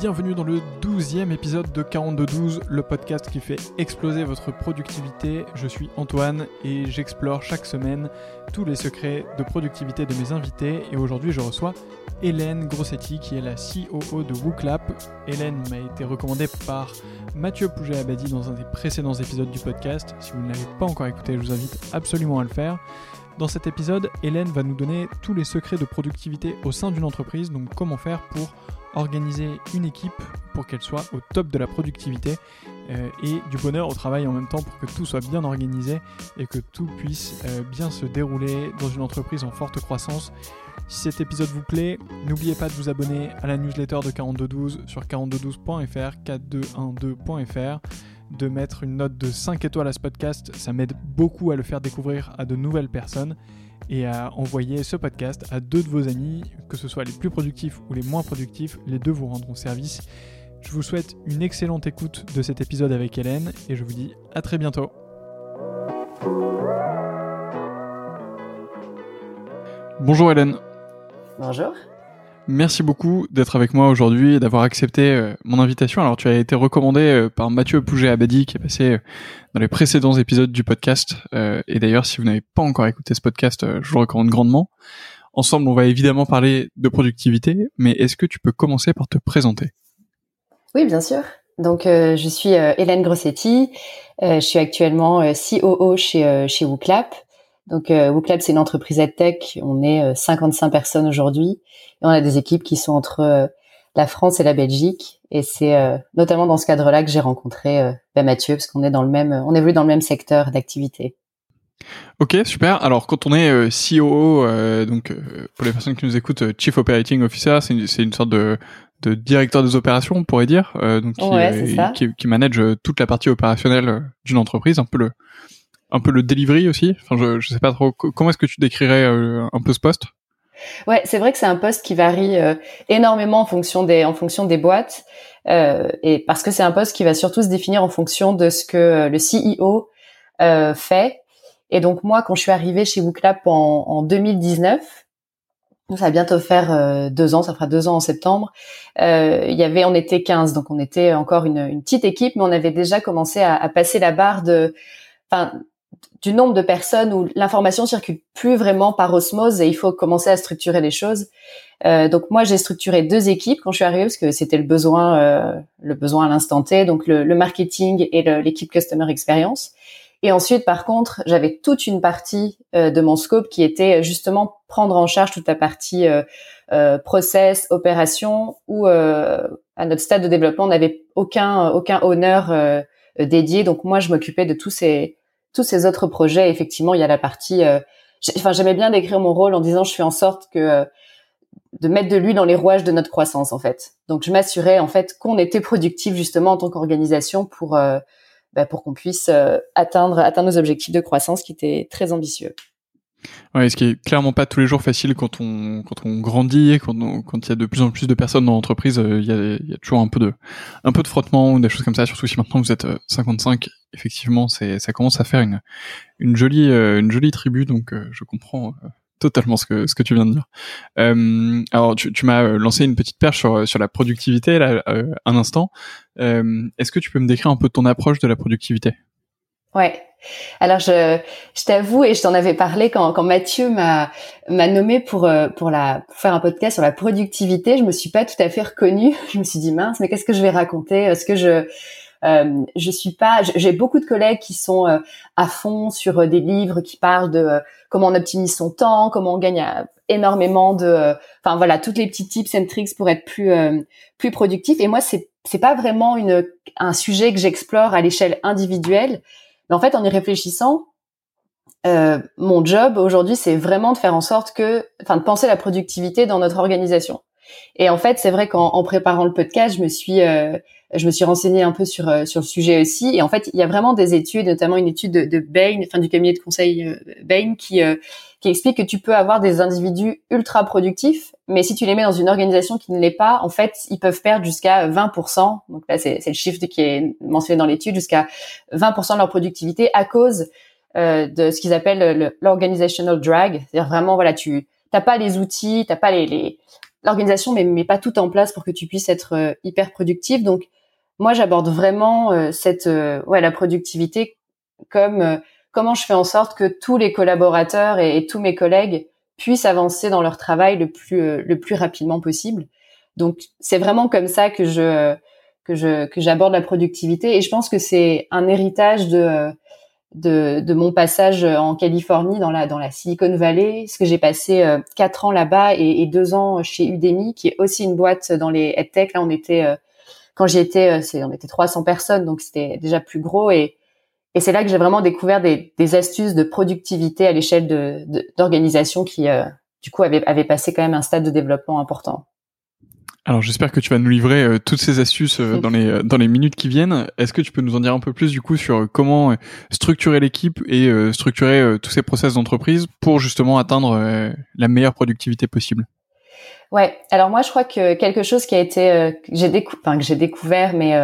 bienvenue dans le 12e épisode de 4212, le podcast qui fait exploser votre productivité. Je suis Antoine et j'explore chaque semaine tous les secrets de productivité de mes invités. Et aujourd'hui, je reçois Hélène Grossetti qui est la COO de WooClap. Hélène m'a été recommandée par Mathieu Pouget-Abadi dans un des précédents épisodes du podcast. Si vous ne l'avez pas encore écouté, je vous invite absolument à le faire. Dans cet épisode, Hélène va nous donner tous les secrets de productivité au sein d'une entreprise, donc comment faire pour organiser une équipe pour qu'elle soit au top de la productivité euh, et du bonheur au travail en même temps pour que tout soit bien organisé et que tout puisse euh, bien se dérouler dans une entreprise en forte croissance. Si cet épisode vous plaît, n'oubliez pas de vous abonner à la newsletter de 4212 sur 4212.fr, 4212.fr, de mettre une note de 5 étoiles à ce podcast, ça m'aide beaucoup à le faire découvrir à de nouvelles personnes et à envoyer ce podcast à deux de vos amis, que ce soit les plus productifs ou les moins productifs, les deux vous rendront service. Je vous souhaite une excellente écoute de cet épisode avec Hélène et je vous dis à très bientôt. Bonjour Hélène. Bonjour. Merci beaucoup d'être avec moi aujourd'hui et d'avoir accepté euh, mon invitation. Alors, tu as été recommandé euh, par Mathieu Pouget-Abadi qui est passé euh, dans les précédents épisodes du podcast. et d'ailleurs, si vous n'avez pas encore écouté ce podcast, je vous recommande grandement. Ensemble, on va évidemment parler de productivité, mais est-ce que tu peux commencer par te présenter? Oui, bien sûr. Donc, je suis Hélène Grossetti. je suis actuellement COO chez, chez WooClap. Donc, euh, WooClap, c'est une entreprise tech. On est 55 euh, personnes aujourd'hui. Et on a des équipes qui sont entre euh, la France et la Belgique. Et c'est euh, notamment dans ce cadre-là que j'ai rencontré bah, Mathieu, parce qu'on est dans le même, on évolue dans le même secteur d'activité. Ok, super. Alors, quand on est euh, COO, donc pour les personnes qui nous écoutent, Chief Operating Officer, c'est une, une, sorte de, de, directeur des opérations, on pourrait dire, donc qui, qui, qui, manage toute la partie opérationnelle d'une entreprise, un peu le, un peu le delivery aussi Enfin, je, je sais pas trop. Comment est-ce que tu décrirais euh, un peu ce poste? Ouais, c'est vrai que c'est un poste qui varie euh, énormément en fonction des en fonction des boîtes euh, et parce que c'est un poste qui va surtout se définir en fonction de ce que le CEO euh, fait. Et donc moi, quand je suis arrivée chez WooClap en, en 2019, ça va bientôt faire deux ans, ça fera deux ans en septembre. il y avait, on était 15, donc on était encore une, une petite équipe, mais on avait déjà commencé à, à passer la barre de, enfin, du nombre de personnes où l'information circule plus vraiment par osmose et il faut commencer à structurer les choses. Euh, donc moi j'ai structuré deux équipes quand je suis arrivée parce que c'était le besoin, euh, le besoin à l'instant T, donc le, marketing et l'équipe customer experience. Et ensuite par contre j'avais toute une partie euh, de mon scope qui était justement prendre en charge toute la partie process, opération où à notre stade de développement on n'avait aucun aucun honneur dédié. Donc moi je m'occupais de tous ces tous ces autres projets, effectivement, il y a la partie. Euh, j'aimais bien décrire mon rôle en disant je fais en sorte que euh, de mettre de l'huile dans les rouages de notre croissance, en fait. Donc, je m'assurais en fait qu'on était productif justement en tant qu'organisation pour euh, bah, qu'on puisse atteindre atteindre nos objectifs de croissance qui étaient très ambitieux. Ouais, ce qui est clairement pas tous les jours facile quand on quand on grandit, quand quand il y a de plus en plus de personnes dans l'entreprise, il y, a, y, a, toujours un peu de un peu de frottement ou des choses comme ça. Surtout si maintenant vous êtes 55, effectivement, c'est ça commence à faire une une jolie une jolie tribu. Donc je comprends totalement ce que ce que tu viens de dire. Euh, alors tu, tu m'as lancé une petite perche sur sur la productivité là un instant. Est-ce que tu peux me décrire un peu ton approche de la productivité? Ouais. Alors je, je t'avoue et je t'en avais parlé quand, quand Mathieu m'a m'a nommé pour euh, pour la pour faire un podcast sur la productivité. Je me suis pas tout à fait reconnue. Je me suis dit mince, mais qu'est-ce que je vais raconter? Est-ce que je euh, je suis pas. J'ai beaucoup de collègues qui sont euh, à fond sur des livres qui parlent de comment on optimise son temps, comment on gagne énormément de. Enfin voilà, toutes les petits tips and tricks pour être plus plus productif. Et moi, c'est c'est pas vraiment une un sujet que j'explore à l'échelle individuelle mais en fait, en y réfléchissant, euh, mon job aujourd'hui, c'est vraiment de faire en sorte que, enfin, de penser la productivité dans notre organisation. Et en fait, c'est vrai qu'en préparant le podcast, je me suis, euh, je me suis renseignée un peu sur euh, sur le sujet aussi. Et en fait, il y a vraiment des études, notamment une étude de, de Bain, enfin du cabinet de conseil euh, Bain, qui euh, qui explique que tu peux avoir des individus ultra productifs, mais si tu les mets dans une organisation qui ne l'est pas, en fait, ils peuvent perdre jusqu'à 20%. Donc là, c'est le chiffre qui est mentionné dans l'étude, jusqu'à 20% de leur productivité à cause euh, de ce qu'ils appellent l'organizational drag. C'est-à-dire vraiment, voilà, tu t'as pas les outils, t'as pas les, l'organisation mais met pas tout en place pour que tu puisses être hyper productif. Donc moi, j'aborde vraiment cette ouais la productivité comme comment je fais en sorte que tous les collaborateurs et, tous mes collègues puissent avancer dans leur travail le plus le plus rapidement possible. Donc c'est vraiment comme ça que je que je que j'aborde la productivité et je pense que c'est un héritage de de, de mon passage en Californie dans la dans la Silicon Valley, parce que j'ai passé euh, quatre ans là-bas et, deux ans chez Udemy, qui est aussi une boîte dans les EdTech. Là, on était euh, quand j'y étais, euh, on était 300 personnes, donc c'était déjà plus gros et et c'est là que j'ai vraiment découvert des, des astuces de productivité à l'échelle de d'organisation qui du coup avaient, avaient passé quand même un stade de développement important. Alors j'espère que tu vas nous livrer euh, toutes ces astuces euh, dans les euh, dans les minutes qui viennent. Est-ce que tu peux nous en dire un peu plus du coup sur comment structurer l'équipe et structurer tous ces process d'entreprise pour justement atteindre la meilleure productivité possible? Ouais. Alors moi je crois que quelque chose qui a été que j'ai décou enfin, que j'ai découvert mais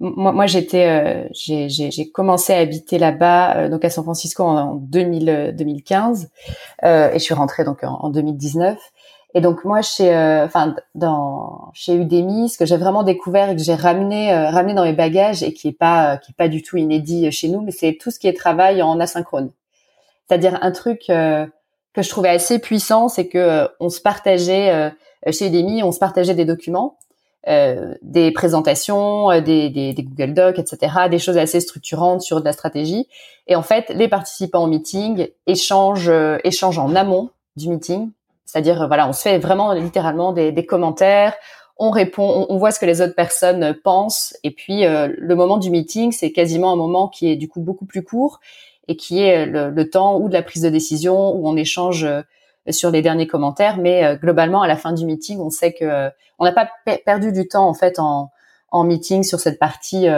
moi, moi j'étais j'ai commencé à habiter là-bas donc à San Francisco en, 2000, 2015 et je suis rentrée donc en, en 2019 et donc moi chez euh, enfin dans chez Udemy, ce que j'ai vraiment découvert et que j'ai ramené euh, ramené dans mes bagages et qui est pas qui est pas du tout inédit chez nous, mais c'est tout ce qui est travail en asynchrone. C'est-à-dire un truc euh, que je trouvais assez puissant, c'est que on se partageait chez Udemy, on se partageait des documents, des présentations, des, des, des, Google Docs, etc., des choses assez structurantes sur de la stratégie. Et en fait, les participants au meeting échangent échangent en amont du meeting c'est-à-dire, voilà, on se fait vraiment littéralement des, des commentaires, on répond, on, voit ce que les autres personnes pensent, et puis euh, le moment du meeting, c'est quasiment un moment qui est du coup beaucoup plus court et qui est le, temps ou de la prise de décision où on échange euh, sur les derniers commentaires, mais euh, globalement à la fin du meeting, on sait que on n'a pas perdu du temps en fait en, en meeting sur cette partie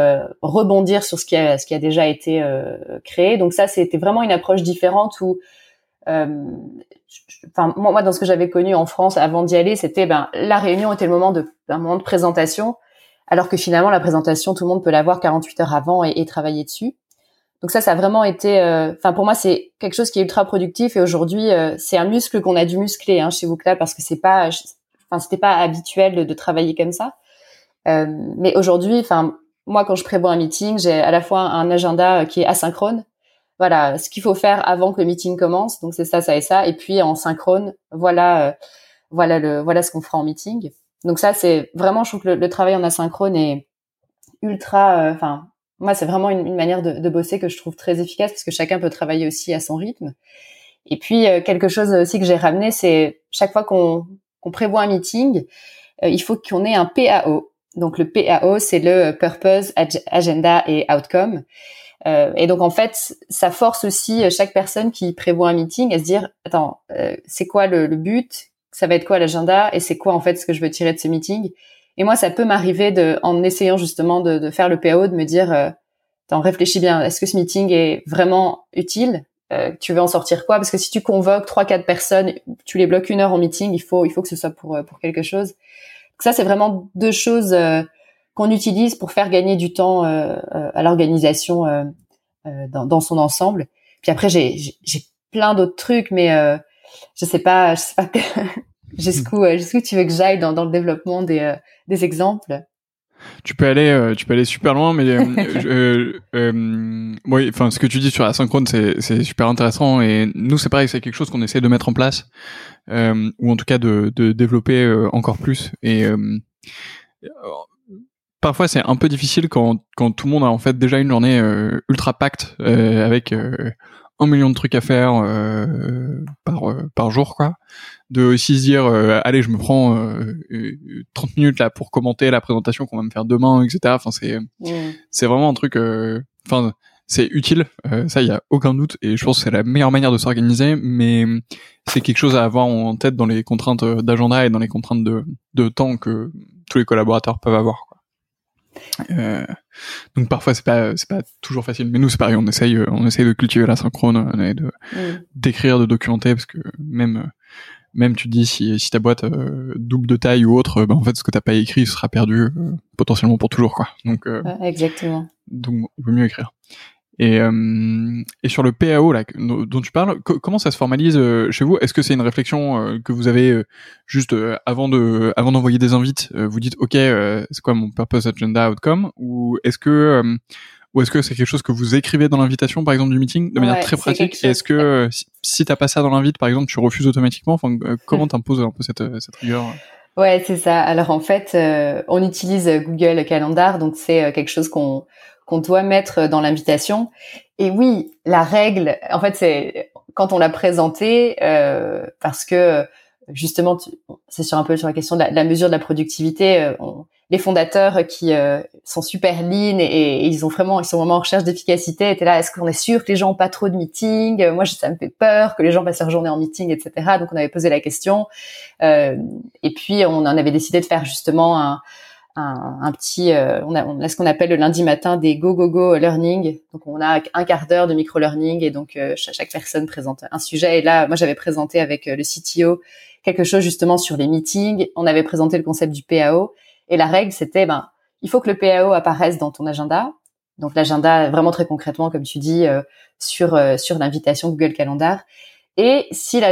rebondir sur ce qui a ce qui a déjà été créé. Donc ça, c'était vraiment une approche différente où enfin moi, dans ce que j'avais connu en France avant d'y aller, c'était ben la réunion était le moment de un moment de présentation, alors que finalement la présentation tout le monde peut l'avoir 48 heures avant et, travailler dessus. Donc ça, ça a vraiment été, euh, enfin pour moi c'est quelque chose qui est ultra productif et aujourd'hui euh, c'est un muscle qu'on a dû muscler hein, chez Wooclap parce que c'est pas, enfin c'était pas habituel de, travailler comme ça. Euh, mais aujourd'hui, enfin moi quand je prévois un meeting, j'ai à la fois un agenda qui est asynchrone, voilà ce qu'il faut faire avant que le meeting commence. Donc c'est ça, ça et ça. Et puis en synchrone, voilà, euh, voilà le, voilà ce qu'on fera en meeting. Donc ça, c'est vraiment, je trouve que le, travail en asynchrone est ultra. Euh, enfin, moi, c'est vraiment une, manière de, bosser que je trouve très efficace parce que chacun peut travailler aussi à son rythme. Et puis euh, quelque chose aussi que j'ai ramené, c'est chaque fois qu'on prévoit un meeting, il faut qu'on ait un PAO. Donc le PAO, c'est le Purpose, Agenda et Outcome. Euh, et donc en fait, ça force aussi euh, chaque personne qui prévoit un meeting à se dire attends, euh, c'est quoi le, le, but? Ça va être quoi l'agenda? Et c'est quoi en fait ce que je veux tirer de ce meeting? Et moi, ça peut m'arriver de, en essayant justement de, de, faire le PO, de me dire attends, réfléchis bien. Est-ce que ce meeting est vraiment utile? Tu veux en sortir quoi? Parce que si tu convoques trois quatre personnes, tu les bloques une heure en meeting, il faut il faut que ce soit pour pour quelque chose. Donc ça, c'est vraiment deux choses qu'on utilise pour faire gagner du temps euh, euh, à l'organisation euh, dans, dans, son ensemble. Puis après, j'ai, j'ai plein d'autres trucs, mais je sais pas, je sais pas jusqu'où jusqu'où tu veux que j'aille dans, dans le développement des, des exemples? Tu peux aller, tu peux aller super loin, mais euh, euh, oui, enfin, ce que tu dis sur la synchrone, c'est, c'est super intéressant. Et nous, c'est pareil, c'est quelque chose qu'on essaie de mettre en place, euh, ou en tout cas de, de développer encore plus. Et parfois c'est un peu difficile quand, quand tout le monde a en fait déjà une journée euh, ultra pacte euh, avec euh, un million de trucs à faire par par jour quoi de aussi se dire allez je me prends 30 minutes là pour commenter la présentation qu'on va me faire demain etc enfin c'est c'est vraiment un truc enfin c'est utile ça il y a aucun doute et je pense que c'est la meilleure manière de s'organiser mais c'est quelque chose à avoir en tête dans les contraintes d'agenda et dans les contraintes de de temps que tous les collaborateurs peuvent avoir euh, donc parfois c'est pas c'est pas toujours facile, mais nous c'est pareil, on essaye on essaye de cultiver la synchrone, de mm. d'écrire, de documenter, parce que même même tu dis si, si ta boîte euh, double de taille ou autre, bah, en fait ce que t'as pas écrit sera perdu euh, potentiellement pour toujours quoi. Donc exactement. Donc il vaut mieux écrire. Et, euh, et sur le PAO là, dont tu parles, comment ça se formalise euh, chez vous? Est-ce que c'est une réflexion euh, que vous avez juste avant de avant d'envoyer des invites Vous dites OK, c'est quoi mon purpose agenda outcome? Ou est-ce que ou est-ce que c'est quelque chose que vous écrivez dans l'invitation, par exemple, du meeting, de manière très pratique Est-ce que si, si t'as pas ça dans l'invite, par exemple, tu refuses automatiquement Enfin, comment t'imposes un peu cette, cette rigueur Ouais, c'est ça. Alors en fait, on utilise Google Calendar, donc c'est quelque chose qu'on qu'on doit mettre dans l'invitation. Et oui, la règle, en fait, c'est quand on l'a présenté, euh, parce que justement, c'est sur un peu sur la question de la, mesure de la productivité. Euh, les fondateurs qui euh, sont super lean et, ils ont vraiment, ils sont vraiment en recherche d'efficacité. Étaient là, est-ce qu'on est sûr que les gens ont pas trop de meetings? Moi, ça me fait peur que les gens passent leur journée en meeting, etc. Donc, on avait posé la question. Euh, et puis, on en avait décidé de faire justement un un, un petit, euh, on, a, on, a, ce qu'on appelle le lundi matin des go go go learning. Donc on a un quart d'heure de micro learning et donc euh, chaque, personne présente un sujet. Et là, moi j'avais présenté avec euh, le CTO quelque chose justement sur les meetings. On avait présenté le concept du PAO et la règle c'était ben il faut que le PAO apparaisse dans ton agenda. Donc l'agenda vraiment très concrètement comme tu dis sur sur l'invitation Google Calendar et si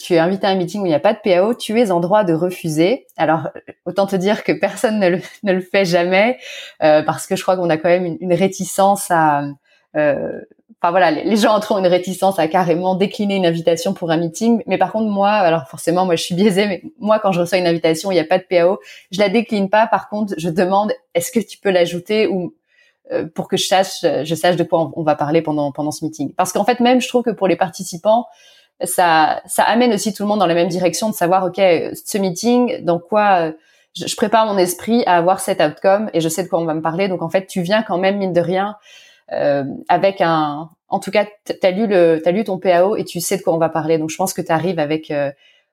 tu es invité à un meeting où il n'y a pas de PAO, tu es en droit de refuser. Alors, autant te dire que personne ne le, ne le fait jamais, euh, parce que je crois qu'on a quand même une, une réticence à... Euh, enfin voilà, les, gens ont une réticence à carrément décliner une invitation pour un meeting. Mais par contre, moi, alors forcément, moi je suis biaisée, mais moi quand je reçois une invitation il n'y a pas de PAO, je la décline pas. Par contre, je demande est-ce que tu peux l'ajouter ou euh, pour que je sache, je sache de quoi on va parler pendant pendant ce meeting. Parce qu'en fait, même je trouve que pour les participants, ça, ça amène aussi tout le monde dans la même direction de savoir, ok, ce meeting, dans quoi je, je, prépare mon esprit à avoir cet outcome et je sais de quoi on va me parler. Donc en fait, tu viens quand même mine de rien euh, avec un, en tout cas, t'as lu le, t'as lu ton PAO et tu sais de quoi on va parler. Donc je pense que tu arrives avec euh,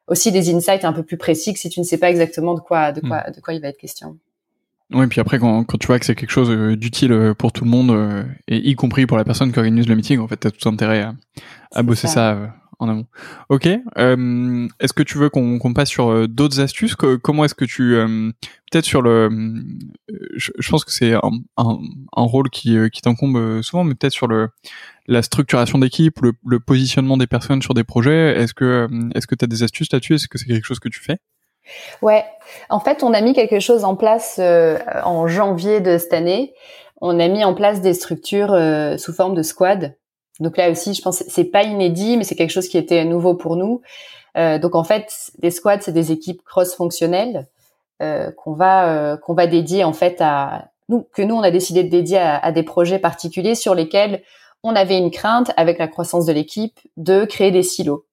aussi des insights un peu plus précis que si tu ne sais pas exactement de quoi, de quoi, hmm. de quoi il va être question. Oui, puis après, quand, quand tu vois que c'est quelque chose euh, d'utile euh, pour tout le monde, et y compris pour la personne qui organise le meeting, en fait, tu as tout intérêt à, à bosser ça, ça en amont. Ok. Euh, est-ce que tu veux qu'on passe sur euh, d'autres astuces Comment est-ce que tu euh, peut-être sur le je, pense que c'est un, rôle qui, qui t'incombe souvent, mais peut-être sur le la structuration d'équipe, le, le, positionnement des personnes sur des projets. Est-ce que est-ce que tu as des astuces là-dessus? Est-ce que c'est quelque chose que tu fais? Ouais, en fait, on a mis quelque chose en place en janvier de cette année. On a mis en place des structures sous forme de squad. Donc là aussi, je pense c'est pas inédit, mais c'est quelque chose qui était nouveau pour nous. Euh, donc en fait, des squads, c'est des équipes cross-fonctionnelles euh, qu'on va euh, qu'on va dédier en fait à que nous on a décidé de dédier à, des projets particuliers sur lesquels on avait une crainte avec la croissance de l'équipe de créer des silos.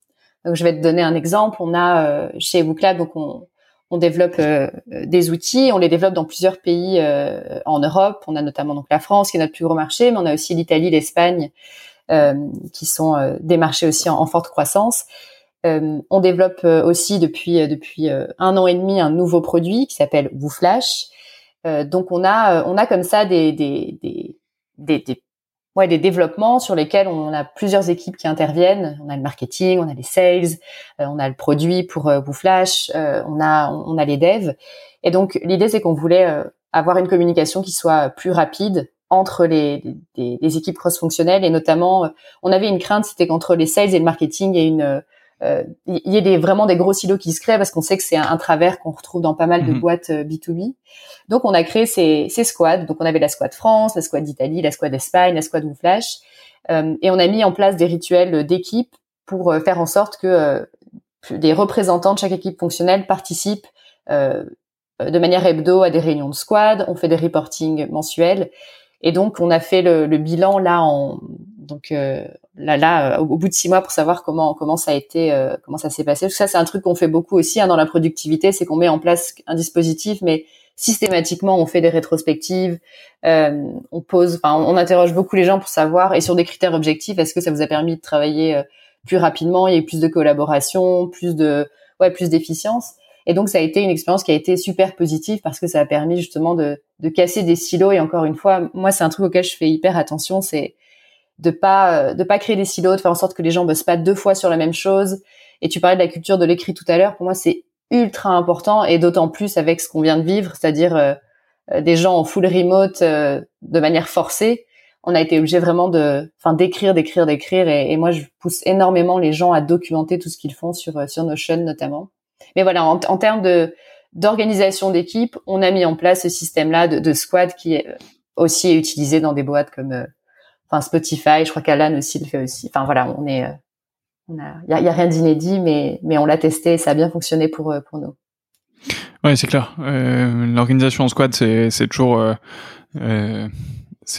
Donc je vais te donner un exemple. On a chez donc on développe des outils, on les développe dans plusieurs pays en Europe. On a notamment donc la France qui est notre plus gros marché, mais on a aussi l'Italie, l'Espagne qui sont euh, des marchés aussi en, forte croissance. Euh, on développe aussi depuis depuis un an et demi un nouveau produit qui s'appelle WooFlash. donc on a on a comme ça des des des, des, des ouais, des développements sur lesquels on a plusieurs équipes qui interviennent. On a le marketing, on a les sales, on a le produit pour WooFlash, on a on a les devs. Et donc l'idée c'est qu'on voulait avoir une communication qui soit plus rapide, entre les, les, équipes cross-fonctionnelles et notamment euh, on avait une crainte c'était qu'entre les sales et le marketing il y ait une euh, il y ait des, vraiment des gros silos qui se créent parce qu'on sait que c'est un, travers qu'on retrouve dans pas mal de mhm. boîtes B2B. Euh, donc on a créé ces, ces squads. Donc on avait la squad France, la squad d'Italie, la squad d'Espagne, la squad WooFlash. Euh, et on a mis en place des rituels d'équipe pour faire en sorte que des représentants de chaque équipe fonctionnelle participent de manière hebdo à des réunions de squad. On fait des reportings mensuels et donc, on a fait le, le bilan là en donc euh, là là au, bout de six mois pour savoir comment comment ça a été euh, comment ça s'est passé. Ça, c'est un truc qu'on fait beaucoup aussi hein, dans la productivité, c'est qu'on met en place un dispositif, mais systématiquement on fait des rétrospectives, euh, on pose, enfin on, interroge beaucoup les gens pour savoir et sur des critères objectifs, est-ce que ça vous a permis de travailler euh, plus rapidement, il y a eu plus de collaboration, plus de ouais plus d'efficience. Et donc, ça a été une expérience qui a été super positive parce que ça a permis justement de, de casser des silos. Et encore une fois, moi, c'est un truc auquel je fais hyper attention, c'est de pas de pas créer des silos, de faire en sorte que les gens bossent pas deux fois sur la même chose. Et tu parlais de la culture de l'écrit tout à l'heure. Pour moi, c'est ultra important et d'autant plus avec ce qu'on vient de vivre, c'est-à-dire euh, euh, des gens en full remote euh, de manière forcée. on a été obligé vraiment de, enfin, d'écrire, d'écrire, d'écrire. Et, moi, je pousse énormément les gens à documenter tout ce qu'ils font sur sur Notion notamment. Mais voilà, en, en termes de d'organisation d'équipe, on a mis en place ce système-là de, de, squad qui est aussi utilisé dans des boîtes comme euh, enfin Spotify. Je crois qu'Alan aussi le fait aussi. Enfin voilà, on est, il y a, rien d'inédit, mais mais on l'a testé et ça a bien fonctionné pour pour nous. Ouais, c'est clair. Euh, L'organisation en squad, c'est toujours euh, euh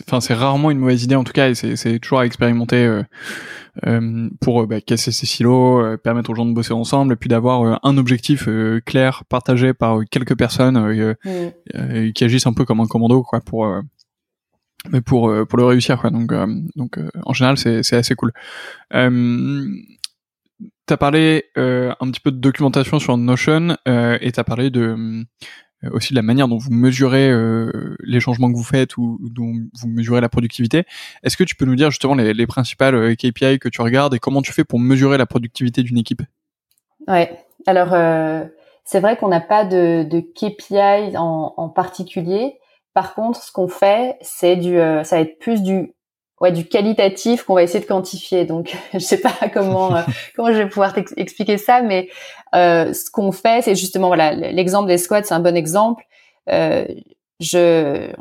enfin c'est rarement une mauvaise idée en tout cas et c'est toujours à expérimenter euh, euh pour euh, bah, casser ces silos, euh, permettre aux gens de bosser ensemble et puis d'avoir un objectif clair partagé par quelques personnes mm. qui agissent un peu comme un commando quoi pour mais pour pour le réussir quoi donc donc en général c'est c'est assez cool euh, T'as parlé un petit peu de documentation sur Notion et t'as parlé de euh, aussi de la manière dont vous mesurez euh, les changements que vous faites ou dont vous mesurez la productivité. Est-ce que tu peux nous dire justement les, les principales euh, KPI que tu regardes et comment tu fais pour mesurer la productivité d'une équipe? Ouais, alors euh, c'est vrai qu'on n'a pas de, de KPI en, en, particulier. Par contre, ce qu'on fait, c'est du, ça va être plus du ouais du qualitatif qu'on va essayer de quantifier. Donc je sais pas comment euh, comment je vais pouvoir t'expliquer ça, mais euh, ce qu'on fait, c'est justement voilà l'exemple des squats, c'est un bon exemple. Euh, je,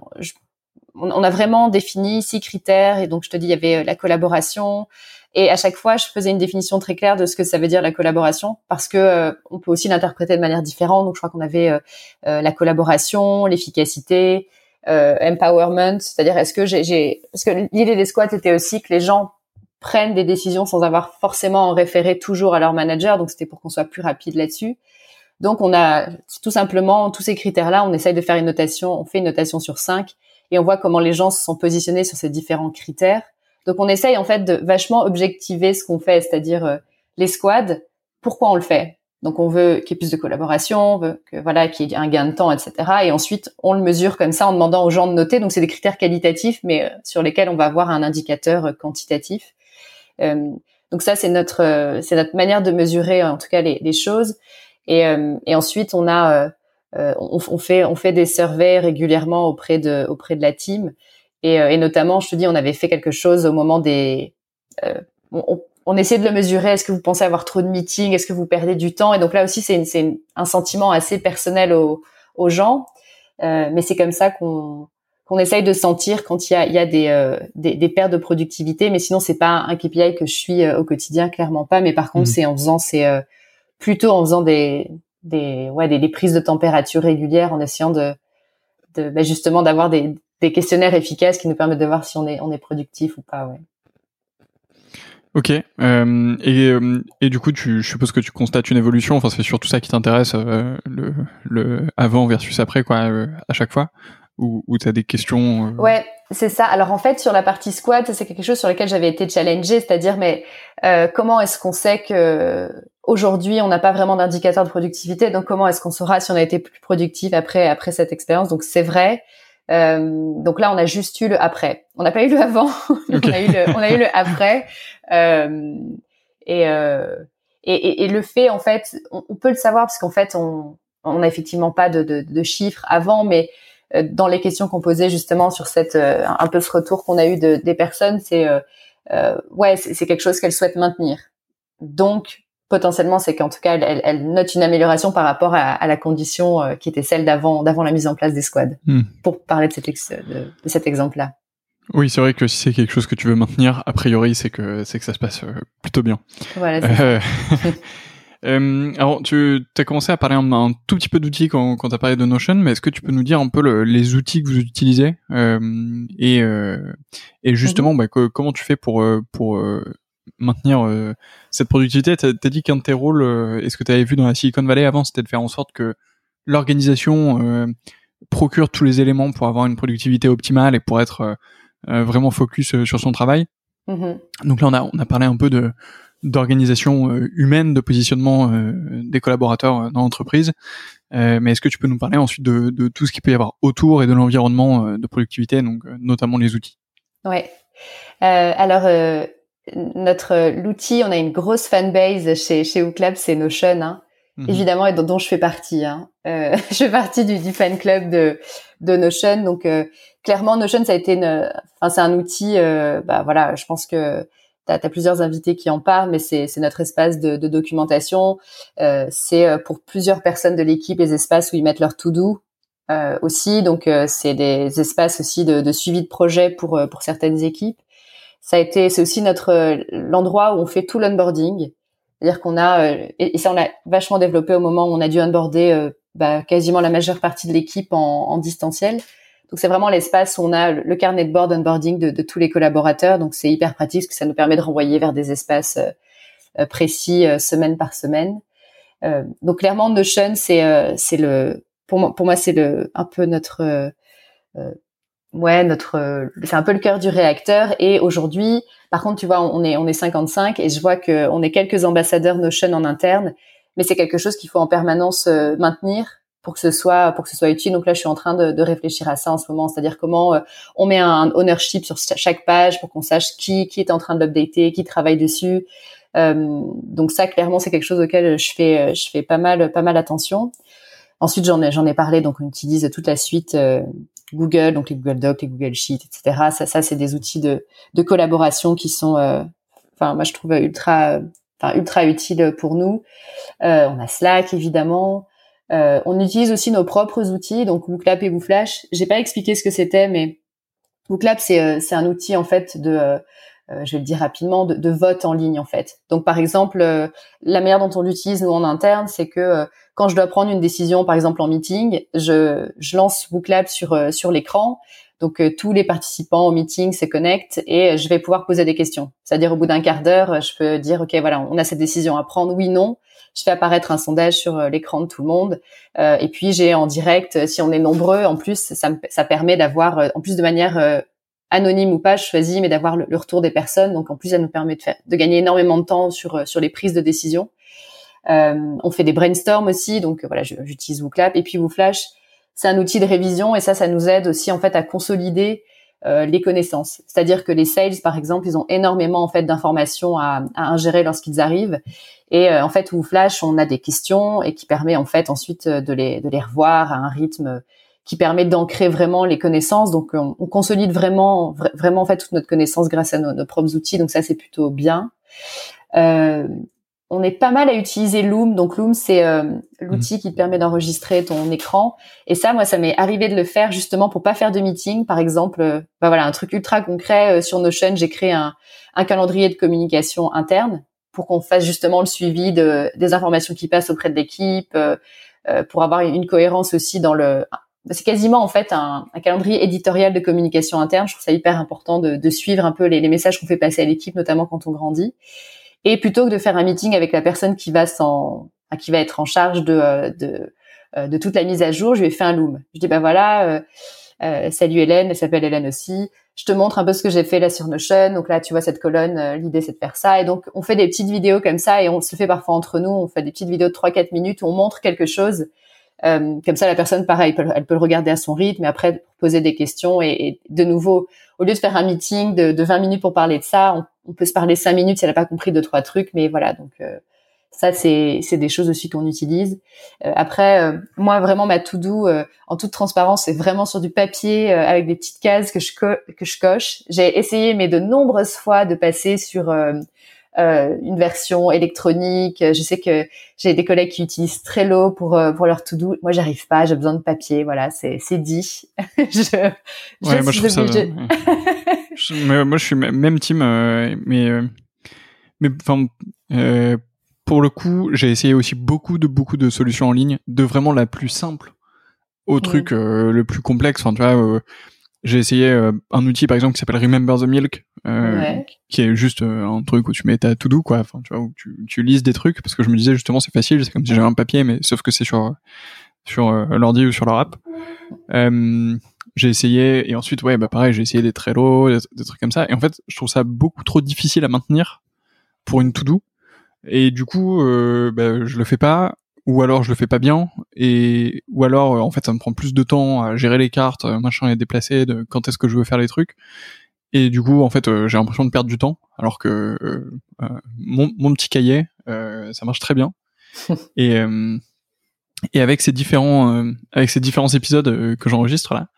on a vraiment défini six critères et donc je te dis il y avait euh, la collaboration et à chaque fois je faisais une définition très claire de ce que ça veut dire la collaboration parce que euh, on peut aussi l'interpréter de manière différente. Donc je crois qu'on avait la collaboration, l'efficacité, euh, empowerment, c'est-à-dire est-ce que j'ai, parce que l'idée des squats était aussi que les gens prennent des décisions sans avoir forcément en référé toujours à leur manager, donc c'était pour qu'on soit plus rapide là-dessus. Donc on a tout simplement tous ces critères-là, on essaye de faire une notation, on fait une notation sur cinq et on voit comment les gens se sont positionnés sur ces différents critères. Donc on essaye en fait de vachement objectiver ce qu'on fait, c'est-à-dire euh, les squads, pourquoi on le fait? Donc on veut qu'il y ait plus de collaboration, on veut que voilà qu'il y ait un gain de temps, etc. Et ensuite on le mesure comme ça en demandant aux gens de noter. Donc c'est des critères qualitatifs, mais euh, sur lesquels on va avoir un indicateur euh, quantitatif. Euh, donc ça c'est notre c'est notre manière de mesurer en tout cas les, choses. Et, ensuite on a on, on, fait on fait des surveys régulièrement auprès de auprès de la team. Et, et notamment je te dis on avait fait quelque chose au moment des on, on essaie de le mesurer. Est-ce que vous pensez avoir trop de meetings? Est-ce que vous perdez du temps? Et donc là aussi, c'est un sentiment assez personnel aux, gens. Euh, mais c'est comme ça qu'on qu'on essaye de sentir quand il y a, il y a des, euh, des, des, pertes de productivité. Mais sinon, c'est pas un KPI que je suis euh, au quotidien, clairement pas. Mais par contre, mmh. c'est en faisant, c'est plutôt en faisant des, des, ouais, des, prises de température régulières, en essayant de, de bah, justement d'avoir des, des questionnaires efficaces qui nous permettent de voir si on est, on est productif ou pas. Ouais. Ok. Euh, et, euh, et du coup, tu, je suppose que tu constates une évolution. Enfin, c'est surtout ça qui t'intéresse, euh, le, le avant versus après, quoi, euh, à chaque fois? Ou, ou tu as des questions Ouais, c'est ça. Alors en fait, sur la partie squat, c'est quelque chose sur lequel j'avais été challengée, c'est-à-dire, mais comment est-ce qu'on sait que aujourd'hui on n'a pas vraiment d'indicateur de productivité? Donc comment est-ce qu'on saura si on a été plus productif après après cette expérience? Donc c'est vrai. Euh, donc là, on a juste eu le après. On n'a pas eu le avant. on a eu le, on a eu le après. Euh, et, euh, et, et, le fait, en fait, on, peut le savoir parce qu'en fait, on on n'a effectivement pas de, de, de, chiffres avant, mais euh, dans les questions qu'on posait justement sur cette euh, un peu ce retour qu'on a eu de, des personnes, c'est ouais, c'est quelque chose qu'elles souhaitent maintenir. Donc potentiellement, c'est qu'en tout cas, elle, elle, note une amélioration par rapport à, à la condition euh, qui était celle d'avant, d'avant la mise en place des squads. Hmm. Pour parler de cet, de, de cet exemple-là. Oui, c'est vrai que si c'est quelque chose que tu veux maintenir, a priori, c'est que c'est que ça se passe euh, plutôt bien. Voilà. Euh, euh, alors, tu as commencé à parler un, un tout petit peu d'outils quand, quand tu as parlé de Notion, mais est-ce que tu peux nous dire un peu le, les outils que vous utilisez et, et justement, mhm. bah, comment tu fais pour pour maintenir euh, cette productivité. Tu as, dit qu'un de tes rôles, euh, et ce que tu avais vu dans la Silicon Valley avant, c'était de faire en sorte que l'organisation euh, procure tous les éléments pour avoir une productivité optimale et pour être vraiment focus sur son travail. Mm-hmm. Donc là, on a, on a parlé un peu de d'organisation humaine, de positionnement des collaborateurs dans l'entreprise. mais est-ce que tu peux nous parler ensuite de, de, tout ce qu'il peut y avoir autour et de l'environnement de productivité, donc notamment les outils? Ouais. alors notre l'outil, on a une grosse fanbase chez chez Uclab, c'est Notion. Hein. mhm. évidemment, et dont, je fais partie. Hein. Euh, je fais partie du, du, fan club de, de Notion. Donc, euh, clairement, Notion, ça a été, enfin, c'est un outil. Euh, bah voilà, je pense que tu as, plusieurs invités qui en parlent, mais c'est, c'est notre espace de, de documentation. Euh, c'est euh, pour plusieurs personnes de l'équipe les espaces où ils mettent leur to-do. Euh, aussi, donc c'est des espaces aussi de, de, suivi de projet pour pour certaines équipes. Ça a été, c'est aussi notre l'endroit où on fait tout l'onboarding. C'est-à-dire qu'on a, euh, et, ça on l'a vachement développé au moment où on a dû onboarder euh, bah, quasiment la majeure partie de l'équipe en, en, distanciel. Donc c'est vraiment l'espace où on a le carnet de board onboarding de, de tous les collaborateurs. Donc c'est hyper pratique parce que ça nous permet de renvoyer vers des espaces euh, précis semaine par semaine. donc clairement Notion c'est c'est le pour moi pour moi c'est le un peu notre ouais, notre, euh, c'est un peu le cœur du réacteur. Et aujourd'hui, par contre, tu vois, on est, on est 55 et je vois que on est quelques ambassadeurs Notion en interne, mais c'est quelque chose qu'il faut en permanence euh, maintenir pour que ce soit, pour que ce soit utile. Donc là, je suis en train de, de réfléchir à ça en ce moment, c'est-à-dire comment euh, on met un ownership sur chaque page pour qu'on sache qui, qui est en train de l'updater, qui travaille dessus. donc ça, clairement, c'est quelque chose auquel je fais, je fais pas mal, pas mal attention. Ensuite, j'en ai, j'en ai parlé, donc on utilise toute la suite Google, donc les Google Docs, les Google Sheets, etc. Ça, ça c'est des outils de, de collaboration qui sont, euh, enfin, moi je trouve ultra, enfin ultra utiles pour nous. Euh, on a Slack évidemment. Euh, on utilise aussi nos propres outils, donc WooClap et WooFlash. J'ai pas expliqué ce que c'était, mais WooClap c'est c'est un outil en fait de je vais le dire rapidement, de, de, vote en ligne en fait. Donc par exemple, la manière dont on l'utilise nous en interne, c'est que quand je dois prendre une décision, par exemple en meeting, je, je lance Booklab sur euh, sur l'écran. Donc euh, tous les participants au meeting se connectent et je vais pouvoir poser des questions. C'est-à-dire au bout d'un quart d'heure, je peux dire ok voilà, on a cette décision à prendre, oui non. Je fais apparaître un sondage sur euh, l'écran de tout le monde et puis j'ai en direct, si on est nombreux, en plus ça, ça permet d'avoir en plus de manière anonyme ou pas, je choisis, mais d'avoir le, le, retour des personnes. Donc en plus, ça nous permet de faire, de gagner énormément de temps sur sur les prises de décision. Euh, on fait des brainstorms aussi, donc voilà, j'utilise WooClap et puis WooFlash, c'est un outil de révision et ça, ça nous aide aussi en fait à consolider euh, les connaissances. C'est-à-dire que les sales, par exemple, ils ont énormément en fait d'informations à, ingérer lorsqu'ils arrivent. Et euh, en fait, WooFlash, on a des questions et qui permet en fait ensuite de les, de les revoir à un rythme qui permet d'ancrer vraiment les connaissances. Donc, on, consolide vraiment, vraiment en fait toute notre connaissance grâce à nos, nos propres outils. Donc ça, c'est plutôt bien. Euh, on est pas mal à utiliser Loom. Donc Loom, c'est euh, l'outil mhm. qui te permet d'enregistrer ton écran. Et ça, moi, ça m'est arrivé de le faire justement pour pas faire de meeting. Par exemple, euh, bah voilà, un truc ultra concret euh, sur Notion, j'ai créé un, calendrier de communication interne pour qu'on fasse justement le suivi de, des informations qui passent auprès de l'équipe, pour avoir une, cohérence aussi dans le. C'est quasiment en fait un, calendrier éditorial de communication interne. Je trouve ça hyper important de, suivre un peu les, les messages qu'on fait passer à l'équipe, notamment quand on grandit. Et plutôt que de faire un meeting avec la personne qui va s'en, qui va être en charge de, euh, de, euh, de toute la mise à jour, je lui ai fait un loom. Je dis bah voilà, euh, salut Hélène, elle s'appelle Hélène aussi. Je te montre un peu ce que j'ai fait là sur Notion. Donc là, tu vois cette colonne, l'idée c'est de faire ça. Et donc on fait des petites vidéos comme ça et on se fait parfois entre nous. On fait des petites vidéos de 3-4 minutes où on montre quelque chose. Comme ça, la personne, pareil, elle peut, le regarder à son rythme, et après poser des questions. Et, de nouveau, au lieu de faire un meeting de, de 20 minutes pour parler de ça, on, on peut se parler cinq minutes si elle n'a pas compris deux trois trucs, mais voilà. Donc euh, ça c'est des choses aussi qu'on utilise. Euh, après, euh, moi vraiment ma to do en toute transparence, c'est vraiment sur du papier avec des petites cases que je que je coche. J'ai essayé mais de nombreuses fois de passer sur une version électronique. Je sais que j'ai des collègues qui utilisent Trello pour pour leur to do. Moi, j'arrive pas. J'ai besoin de papier. Voilà, c'est c'est dit. je, ouais, moi je trouve ça mais, moi, je suis même team, euh, mais euh, mais enfin. Euh, pour le coup, j'ai essayé aussi beaucoup de beaucoup de solutions en ligne, de vraiment la plus simple au truc le plus complexe. Enfin, tu vois, j'ai essayé un outil par exemple qui s'appelle Remember the Milk, qui est juste un truc où tu mets ta to do quoi. Enfin, tu vois, où tu, tu lises des trucs parce que je me disais justement c'est facile, c'est comme si j'avais un papier, mais sauf que c'est sur sur l'ordi ou sur leur app. Euh, j'ai essayé et ensuite ouais bah pareil j'ai essayé des Trello des, des, trucs comme ça et en fait je trouve ça beaucoup trop difficile à maintenir pour une to do et du coup euh, bah, je le fais pas ou alors je le fais pas bien et ou alors en fait ça me prend plus de temps à gérer les cartes machin et déplacer de quand est-ce que je veux faire les trucs. Et du coup en fait euh, j'ai l'impression de perdre du temps alors que euh, mon, mon, petit cahier ça marche très bien. Et et avec ces différents avec ces différents épisodes que j'enregistre là,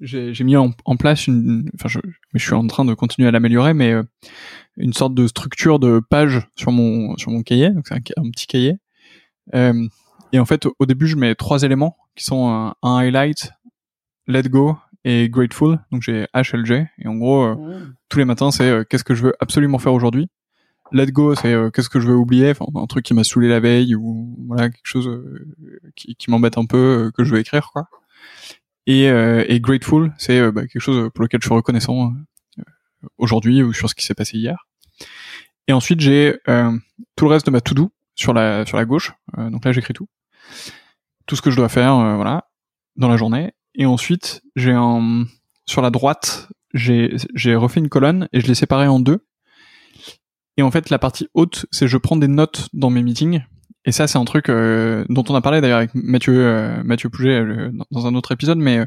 j'ai mis en, place une, enfin je, je suis en train de continuer à l'améliorer, mais une sorte de structure de page sur mon sur mon cahier, donc c'est un, petit cahier. Euh, et en fait, au début, je mets trois éléments qui sont un, highlight, let go et grateful. Donc j'ai HLG et en gros, euh, mmh. tous les matins, c'est euh, qu'est-ce que je veux absolument faire aujourd'hui? Let go, c'est qu'est-ce que je veux oublier, enfin un truc qui m'a saoulé la veille ou voilà quelque chose qui, qui m'embête un peu que je veux écrire quoi. Et, et grateful, c'est bah, quelque chose pour lequel je suis reconnaissant aujourd'hui ou sur ce qui s'est passé hier. Et ensuite, j'ai euh, tout le reste de ma to-do sur la, sur la gauche. Euh, donc là, j'écris tout. Tout ce que je dois faire, euh, voilà, dans la journée. Et ensuite, j'ai un, sur la droite, j'ai, j'ai refait une colonne et je l'ai séparée en deux. Et en fait, la partie haute, c'est je prends des notes dans mes meetings. Et ça, c'est un truc dont on a parlé d'ailleurs avec Mathieu, Mathieu Pouget dans un autre épisode, mais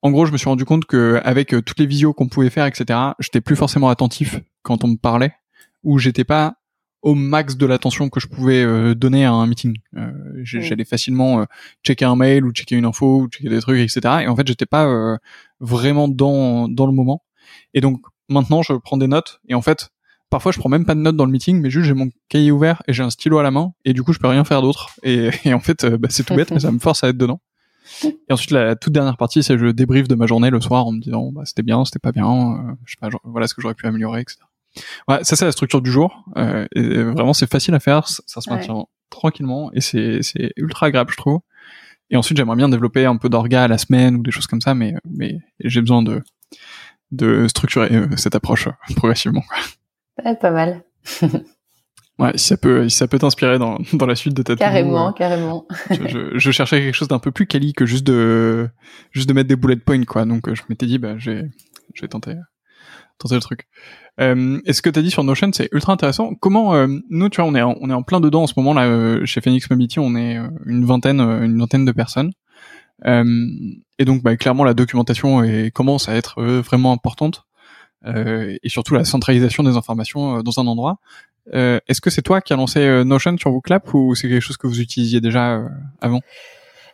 en gros, je me suis rendu compte que avec toutes les visios qu'on pouvait faire, etc., j'étais plus forcément attentif quand on me parlait où j'étais pas au max de l'attention que je pouvais euh, donner à un meeting. Euh, j'allais facilement euh, checker un mail ou checker une info ou checker des trucs, etc. Et en fait, j'étais pas vraiment dans dans le moment. Et donc maintenant, je prends des notes. Et en fait, parfois, je prends même pas de notes dans le meeting, mais juste j'ai mon cahier ouvert et j'ai un stylo à la main. Et du coup, je peux rien faire d'autre. Et, en fait, bah, c'est tout bête, mais ça me force à être dedans. Et ensuite, la toute dernière partie, c'est je débrief de ma journée le soir en me disant, bah, c'était bien, c'était pas bien, je sais pas, voilà ce que j'aurais pu améliorer, etc. Ouais, ça c'est la structure du jour. Euh, et vraiment, c'est facile à faire, ça, se maintient tranquillement et c'est c'est ultra agréable, je trouve. Et ensuite, j'aimerais bien développer un peu d'orga à la semaine ou des choses comme ça, mais mais j'ai besoin de de structurer euh, cette approche euh, progressivement. Ouais, pas mal. ouais, si ça peut si ça peut t'inspirer dans dans la suite de ta carrément, carrément. je, je, je, cherchais quelque chose d'un peu plus quali que juste de juste de mettre des bullet points quoi. Donc je m'étais dit bah j'ai je vais tenter tenter le truc. Euh, et ce que tu as dit sur Notion, c'est ultra intéressant? Comment euh, nous, tu vois, on est en, on est en plein dedans en ce moment là euh, chez Phoenix Mobility, on est euh, une vingtaine une vingtaine de personnes. et donc, bah, clairement, la documentation est, commence à être vraiment importante. et surtout la centralisation des informations dans un endroit. Est-ce que c'est toi qui as lancé Notion sur Clap ou c'est quelque chose que vous utilisiez déjà avant?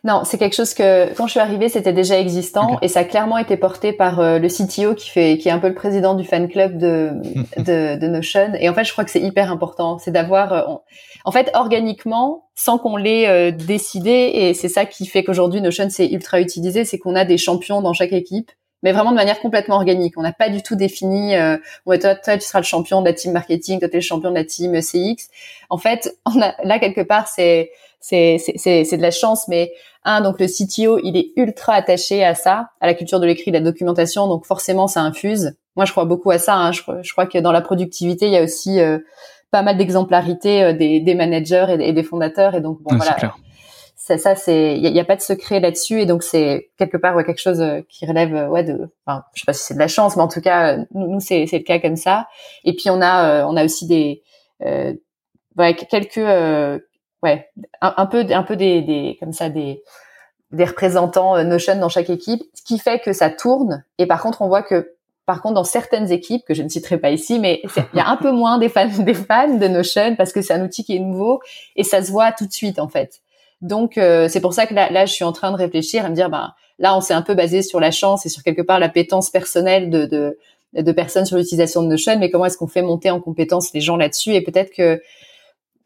Non, c'est quelque chose que quand je suis arrivée, c'était déjà existant et ça a clairement été porté par euh, le CTO qui fait, qui est un peu le président du fan club de de, de Notion. Et en fait, je crois que c'est hyper important, c'est d'avoir, euh, en fait, organiquement, sans qu'on l'ait euh, décidé. Et c'est ça qui fait qu'aujourd'hui Notion c'est ultra utilisé, c'est qu'on a des champions dans chaque équipe mais vraiment de manière complètement organique. On n'a pas du tout défini, euh, ouais, toi, toi, tu seras le champion de la team marketing, toi, tu es le champion de la team CX. En fait, on a, là, quelque part, c'est, c'est, c'est, c'est de la chance, mais un, donc le CTO, il est ultra attaché à ça, à la culture de l'écrit, de la documentation, donc forcément, ça infuse. Moi, je crois beaucoup à ça. Hein. Je, je, crois que dans la productivité, il y a aussi euh, pas mal d'exemplarité euh, des, des, managers et, des fondateurs, et donc bon, voilà. Clair ça, ça c'est il y, a, pas de secret là-dessus et donc c'est quelque part ouais, quelque chose euh, qui relève euh, ouais de enfin je sais pas si c'est de la chance mais en tout cas euh, nous, nous c'est c'est le cas comme ça et puis on a on a aussi des euh, ouais, quelques ouais un, peu un peu des, des comme ça des des représentants Notion dans chaque équipe ce qui fait que ça tourne et par contre on voit que par contre, dans certaines équipes que je ne citerai pas ici, mais il y a un peu moins des fans, des fans de Notion parce que c'est un outil qui est nouveau et ça se voit tout de suite en fait. Donc euh, c'est pour ça que là, là, je suis en train de réfléchir à me dire, ben là, on s'est un peu basé sur la chance et sur quelque part l'appétence personnelle de, de, de personnes sur l'utilisation de Notion, mais comment est-ce qu'on fait monter en compétence les gens là-dessus? Et peut-être que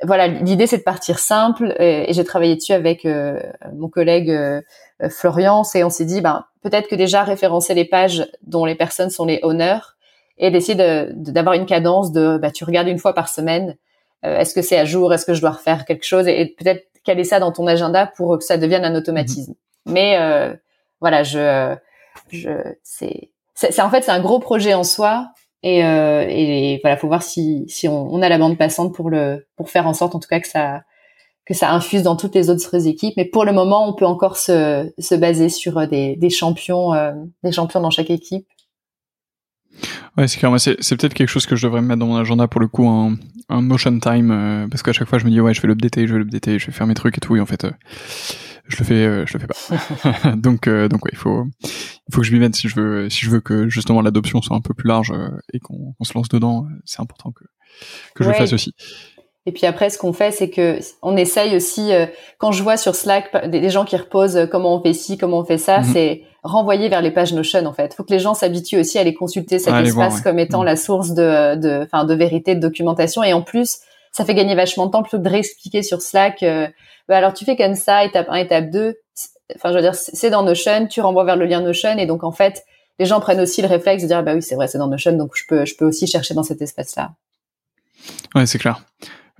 voilà, l'idée c'est de partir simple et, j'ai travaillé dessus avec euh, mon collègue euh, Florian et on s'est dit, ben peut-être que déjà référencer les pages dont les personnes sont les honneurs et d'essayer d'avoir une cadence de, bah, tu regardes une fois par semaine. est-ce que c'est à jour Est-ce que je dois refaire quelque chose Et, peut-être caler ça dans ton agenda pour que ça devienne un automatisme. Mhm. Mais euh, voilà, je, je, c'est, c'est, en fait c'est un gros projet en soi et, euh, et voilà, faut voir si on, a la bande passante pour le pour faire en sorte en tout cas que ça que ça infuse dans toutes les autres équipes. Mais pour le moment, on peut encore se, se baser sur des, des champions, euh, des champions dans chaque équipe Ouais, c'est clair. C'est, peut-être quelque chose que je devrais mettre dans mon agenda pour le coup, un, un motion time, euh, parce qu'à chaque fois je me dis ouais, je vais l'updater, je vais l'updater, je vais faire mes trucs et tout, et en fait, euh, je le fais, euh, je le fais pas. donc, donc ouais, il faut, il faut que je m'y mette si je veux, si je veux que justement l'adoption soit un peu plus large et qu'on, se lance dedans. C'est important que que je le fasse aussi. Et puis après, ce qu'on fait, c'est que on essaye aussi, euh, quand je vois sur Slack des, gens qui reposent euh, comment on fait ci, comment on fait ça, mhm. c'est renvoyer vers les pages Notion en fait. Il faut que les gens s'habituent aussi à les consulter cet espace comme étant mhm. la source de, de, enfin, de vérité, de documentation. Et en plus, ça fait gagner vachement de temps plutôt que de réexpliquer sur Slack. Euh, bah alors tu fais comme ça, étape 1, étape 2. Enfin, je veux dire, c'est dans Notion, tu renvoies vers le lien Notion, et donc en fait, les gens prennent aussi le réflexe de dire bah oui, c'est vrai, c'est dans Notion, donc je peux, je peux aussi chercher dans cet espace-là. Ouais, c'est clair.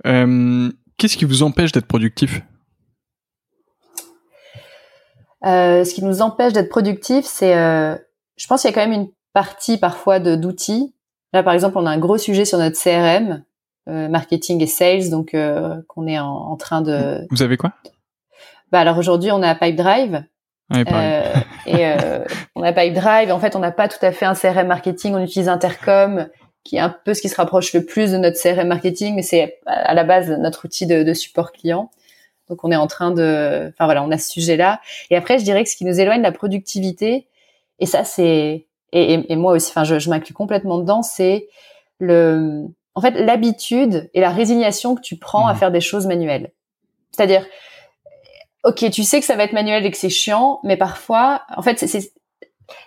Euh, qu'est-ce qui vous empêche d'être productif? Euh, Ce qui nous empêche d'être productif, c'est, euh, je pense qu'il y a quand même une partie parfois de d'outils. Là, par exemple, on a un gros sujet sur notre CRM, marketing et sales, donc qu'on est en, train de. Vous avez quoi? Bah alors aujourd'hui, on a Pipedrive. Ouais, et on a Pipedrive. En fait, on n'a pas tout à fait un CRM marketing. On utilise Intercom qui est un peu ce qui se rapproche le plus de notre CRM marketing, mais c'est à la base notre outil de, de, support client. Donc on est en train de, enfin voilà, on a ce sujet-là. Et après, je dirais que ce qui nous éloigne de la productivité, et ça c'est, et, et, moi aussi, enfin je, je m'inclus complètement dedans, c'est le, en fait, l'habitude et la résignation que tu prends à mmh. faire des choses manuelles. C'est-à-dire, ok, tu sais que ça va être manuel et que c'est chiant, mais parfois, en fait, c'est,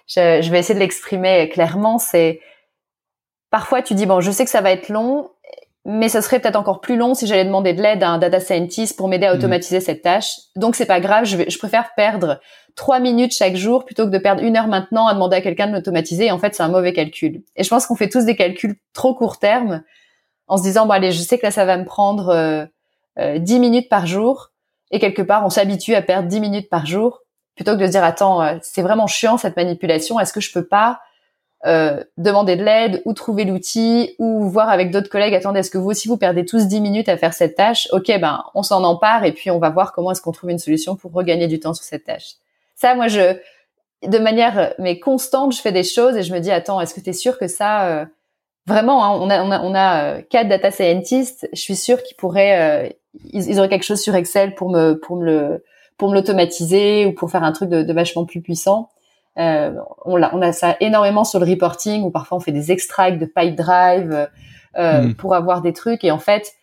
je, je vais essayer de l'exprimer clairement, c'est parfois tu dis bon, je sais que ça va être long, mais ça serait peut-être encore plus long si j'allais demander de l'aide à un data scientist pour m'aider à mhm. automatiser cette tâche. Donc c'est pas grave, je, vais, je préfère perdre trois minutes chaque jour plutôt que de perdre une heure maintenant à demander à quelqu'un de m'automatiser. En fait, c'est un mauvais calcul. Et je pense qu'on fait tous des calculs trop court terme en se disant bon allez, je sais que là ça va me prendre euh, euh, 10 minutes par jour et quelque part on s'habitue à perdre 10 minutes par jour plutôt que de se dire attends, euh, c'est vraiment chiant cette manipulation, est-ce que je peux pas euh, demander de l'aide ou trouver l'outil ou voir avec d'autres collègues attendez est-ce que vous aussi vous perdez tous 10 minutes à faire cette tâche? Ok ben on s'en empare et puis on va voir comment est-ce qu'on trouve une solution pour regagner du temps sur cette tâche. Ça moi je de manière mais constante je fais des choses et je me dis attends est-ce que tu es sûr que ça euh, vraiment hein, on a on a on a euh, quatre data scientists je suis sûre qu'ils pourraient ils, auraient quelque chose sur Excel pour me pour me le pour me l'automatiser ou pour faire un truc de, de vachement plus puissant euh, on, a, on a ça énormément sur le reporting où parfois on fait des extracts de pipe drive euh, hmm. pour avoir des trucs et en fait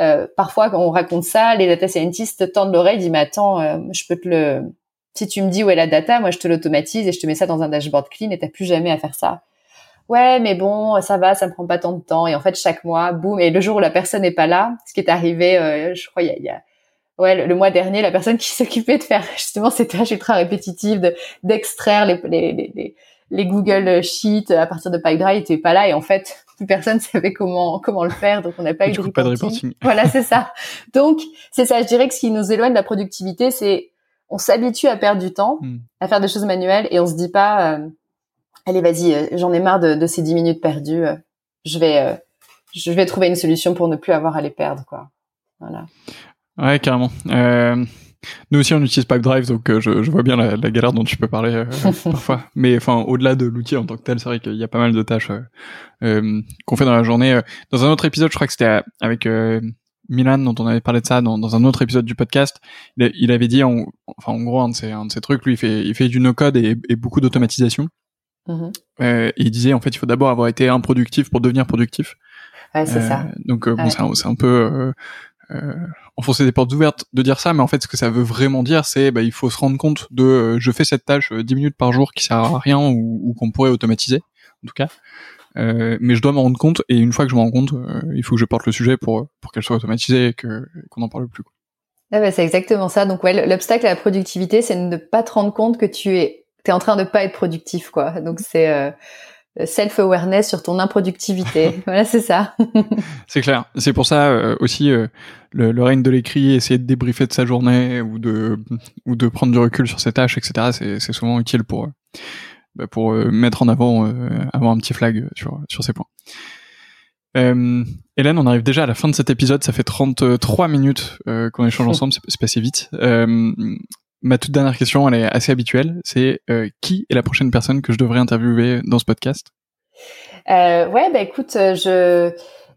euh, parfois quand on raconte ça, les data scientists tendent l'oreille, disent mais attends, euh, je peux te le si tu me dis où est la data, moi je te l'automatise et je te mets ça dans un dashboard clean et t'as plus jamais à faire ça. Ouais, mais bon, ça va, ça me prend pas tant de temps. Et en fait, chaque mois, boum, et le jour où la personne n'est pas là, ce qui est arrivé, euh, je crois, il y a, y a ouais, le, mois dernier, la personne qui s'occupait de faire justement ces tâches ultra répétitives, de d'extraire les, les, les, les, Google Sheets à partir de PyDrive n'était pas là et en fait plus personne savait comment comment le faire donc on n'a pas eu de reporting. Pas de reporting. Voilà c'est ça. Donc c'est ça je dirais que ce qui nous éloigne de la productivité c'est on s'habitue à perdre du temps hmm. à faire des choses manuelles et on se dit pas euh, allez vas-y euh, j'en ai marre de, de, ces 10 minutes perdues euh, je vais je vais trouver une solution pour ne plus avoir à les perdre quoi. Voilà. Ouais, carrément. Euh, nous aussi, on utilise Pipedrive, donc euh, je, je, vois bien la, la, galère dont tu peux parler euh, parfois. Mais enfin, au-delà de l'outil en tant que tel, c'est vrai qu'il y a pas mal de tâches euh, qu'on fait dans la journée. Dans un autre épisode, je crois que c'était avec Milan, dont on avait parlé de ça dans, dans un autre épisode du podcast. Il, il avait dit, en, enfin, en gros, un de ces, un de ces trucs, lui, il fait, il fait du no-code et, et, beaucoup d'automatisation. Et il disait, en fait, il faut d'abord avoir été improductif pour devenir productif. Ouais, c'est ça. Donc, bon, c'est un, un, peu euh, enfoncer des portes ouvertes de dire ça, mais en fait, ce que ça veut vraiment dire, c'est bah, il faut se rendre compte de euh, je fais cette tâche 10 euh, minutes par jour qui sert à rien ou, qu'on pourrait automatiser, en tout cas. Euh, mais je dois m'en rendre compte et une fois que je m'en rends compte, il faut que je porte le sujet pour pour qu'elle soit automatisée et qu'on n'en parle plus. Ah bah, c'est exactement ça. Donc ouais, l'obstacle à la productivité, c'est de ne pas te rendre compte que tu es t'es en train de pas être productif quoi. Donc c'est self-awareness sur ton improductivité. voilà, c'est ça. c'est clair. C'est pour ça euh, aussi euh, le, le, règne de l'écrit, essayer de débriefer de sa journée ou de ou de prendre du recul sur ses tâches, etc. C'est souvent utile pour euh, bah, pour mettre en avant avoir un petit flag sur sur ces points. Hélène, on arrive déjà à la fin de cet épisode. Ça fait 33 minutes qu'on échange ensemble. C'est passé vite ma toute dernière question, elle est assez habituelle. C'est euh, qui est la prochaine personne que je devrais interviewer dans ce podcast? Euh, Ouais, bah écoute, euh, je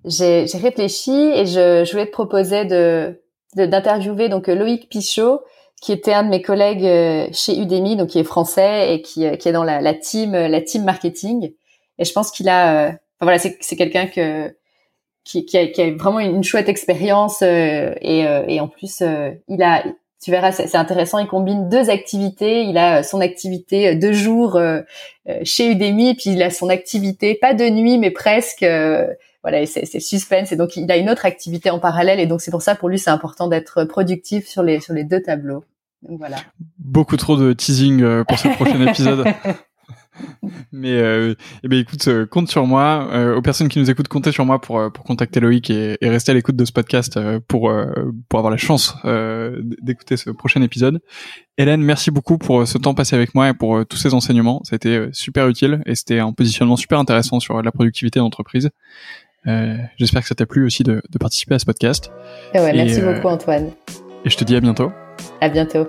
j'ai réfléchi et je, je voulais te proposer de d'interviewer donc Loïc Pichot, qui était un de mes collègues euh, chez Udemy, donc qui est français et qui, qui est dans la, team la team marketing. Et je pense qu'il a, voilà, c'est quelqu'un que qui, qui a vraiment une chouette expérience et, et en plus il a tu verras, c'est intéressant. Il combine deux activités. Il a son activité de jour chez Udemy, puis il a son activité pas de nuit, mais presque. voilà, c'est suspense. Et donc il a une autre activité en parallèle. Et donc c'est pour ça, pour lui, c'est important d'être productif sur les sur les deux tableaux. Donc voilà. Beaucoup trop de teasing pour ce prochain épisode. Mais euh, eh ben écoute, euh, compte sur moi. Euh, aux personnes qui nous écoutent, comptez sur moi pour pour contacter Loïc et, et rester à l'écoute de ce podcast pour pour avoir la chance d'écouter ce prochain épisode. Hélène, merci beaucoup pour ce temps passé avec moi et pour tous ces enseignements. Ça a été super utile et c'était un positionnement super intéressant sur la productivité d'entreprise. J'espère que ça t'a plu aussi de, de, participer à ce podcast. ouais, merci beaucoup Antoine. Et je te dis à bientôt. À bientôt.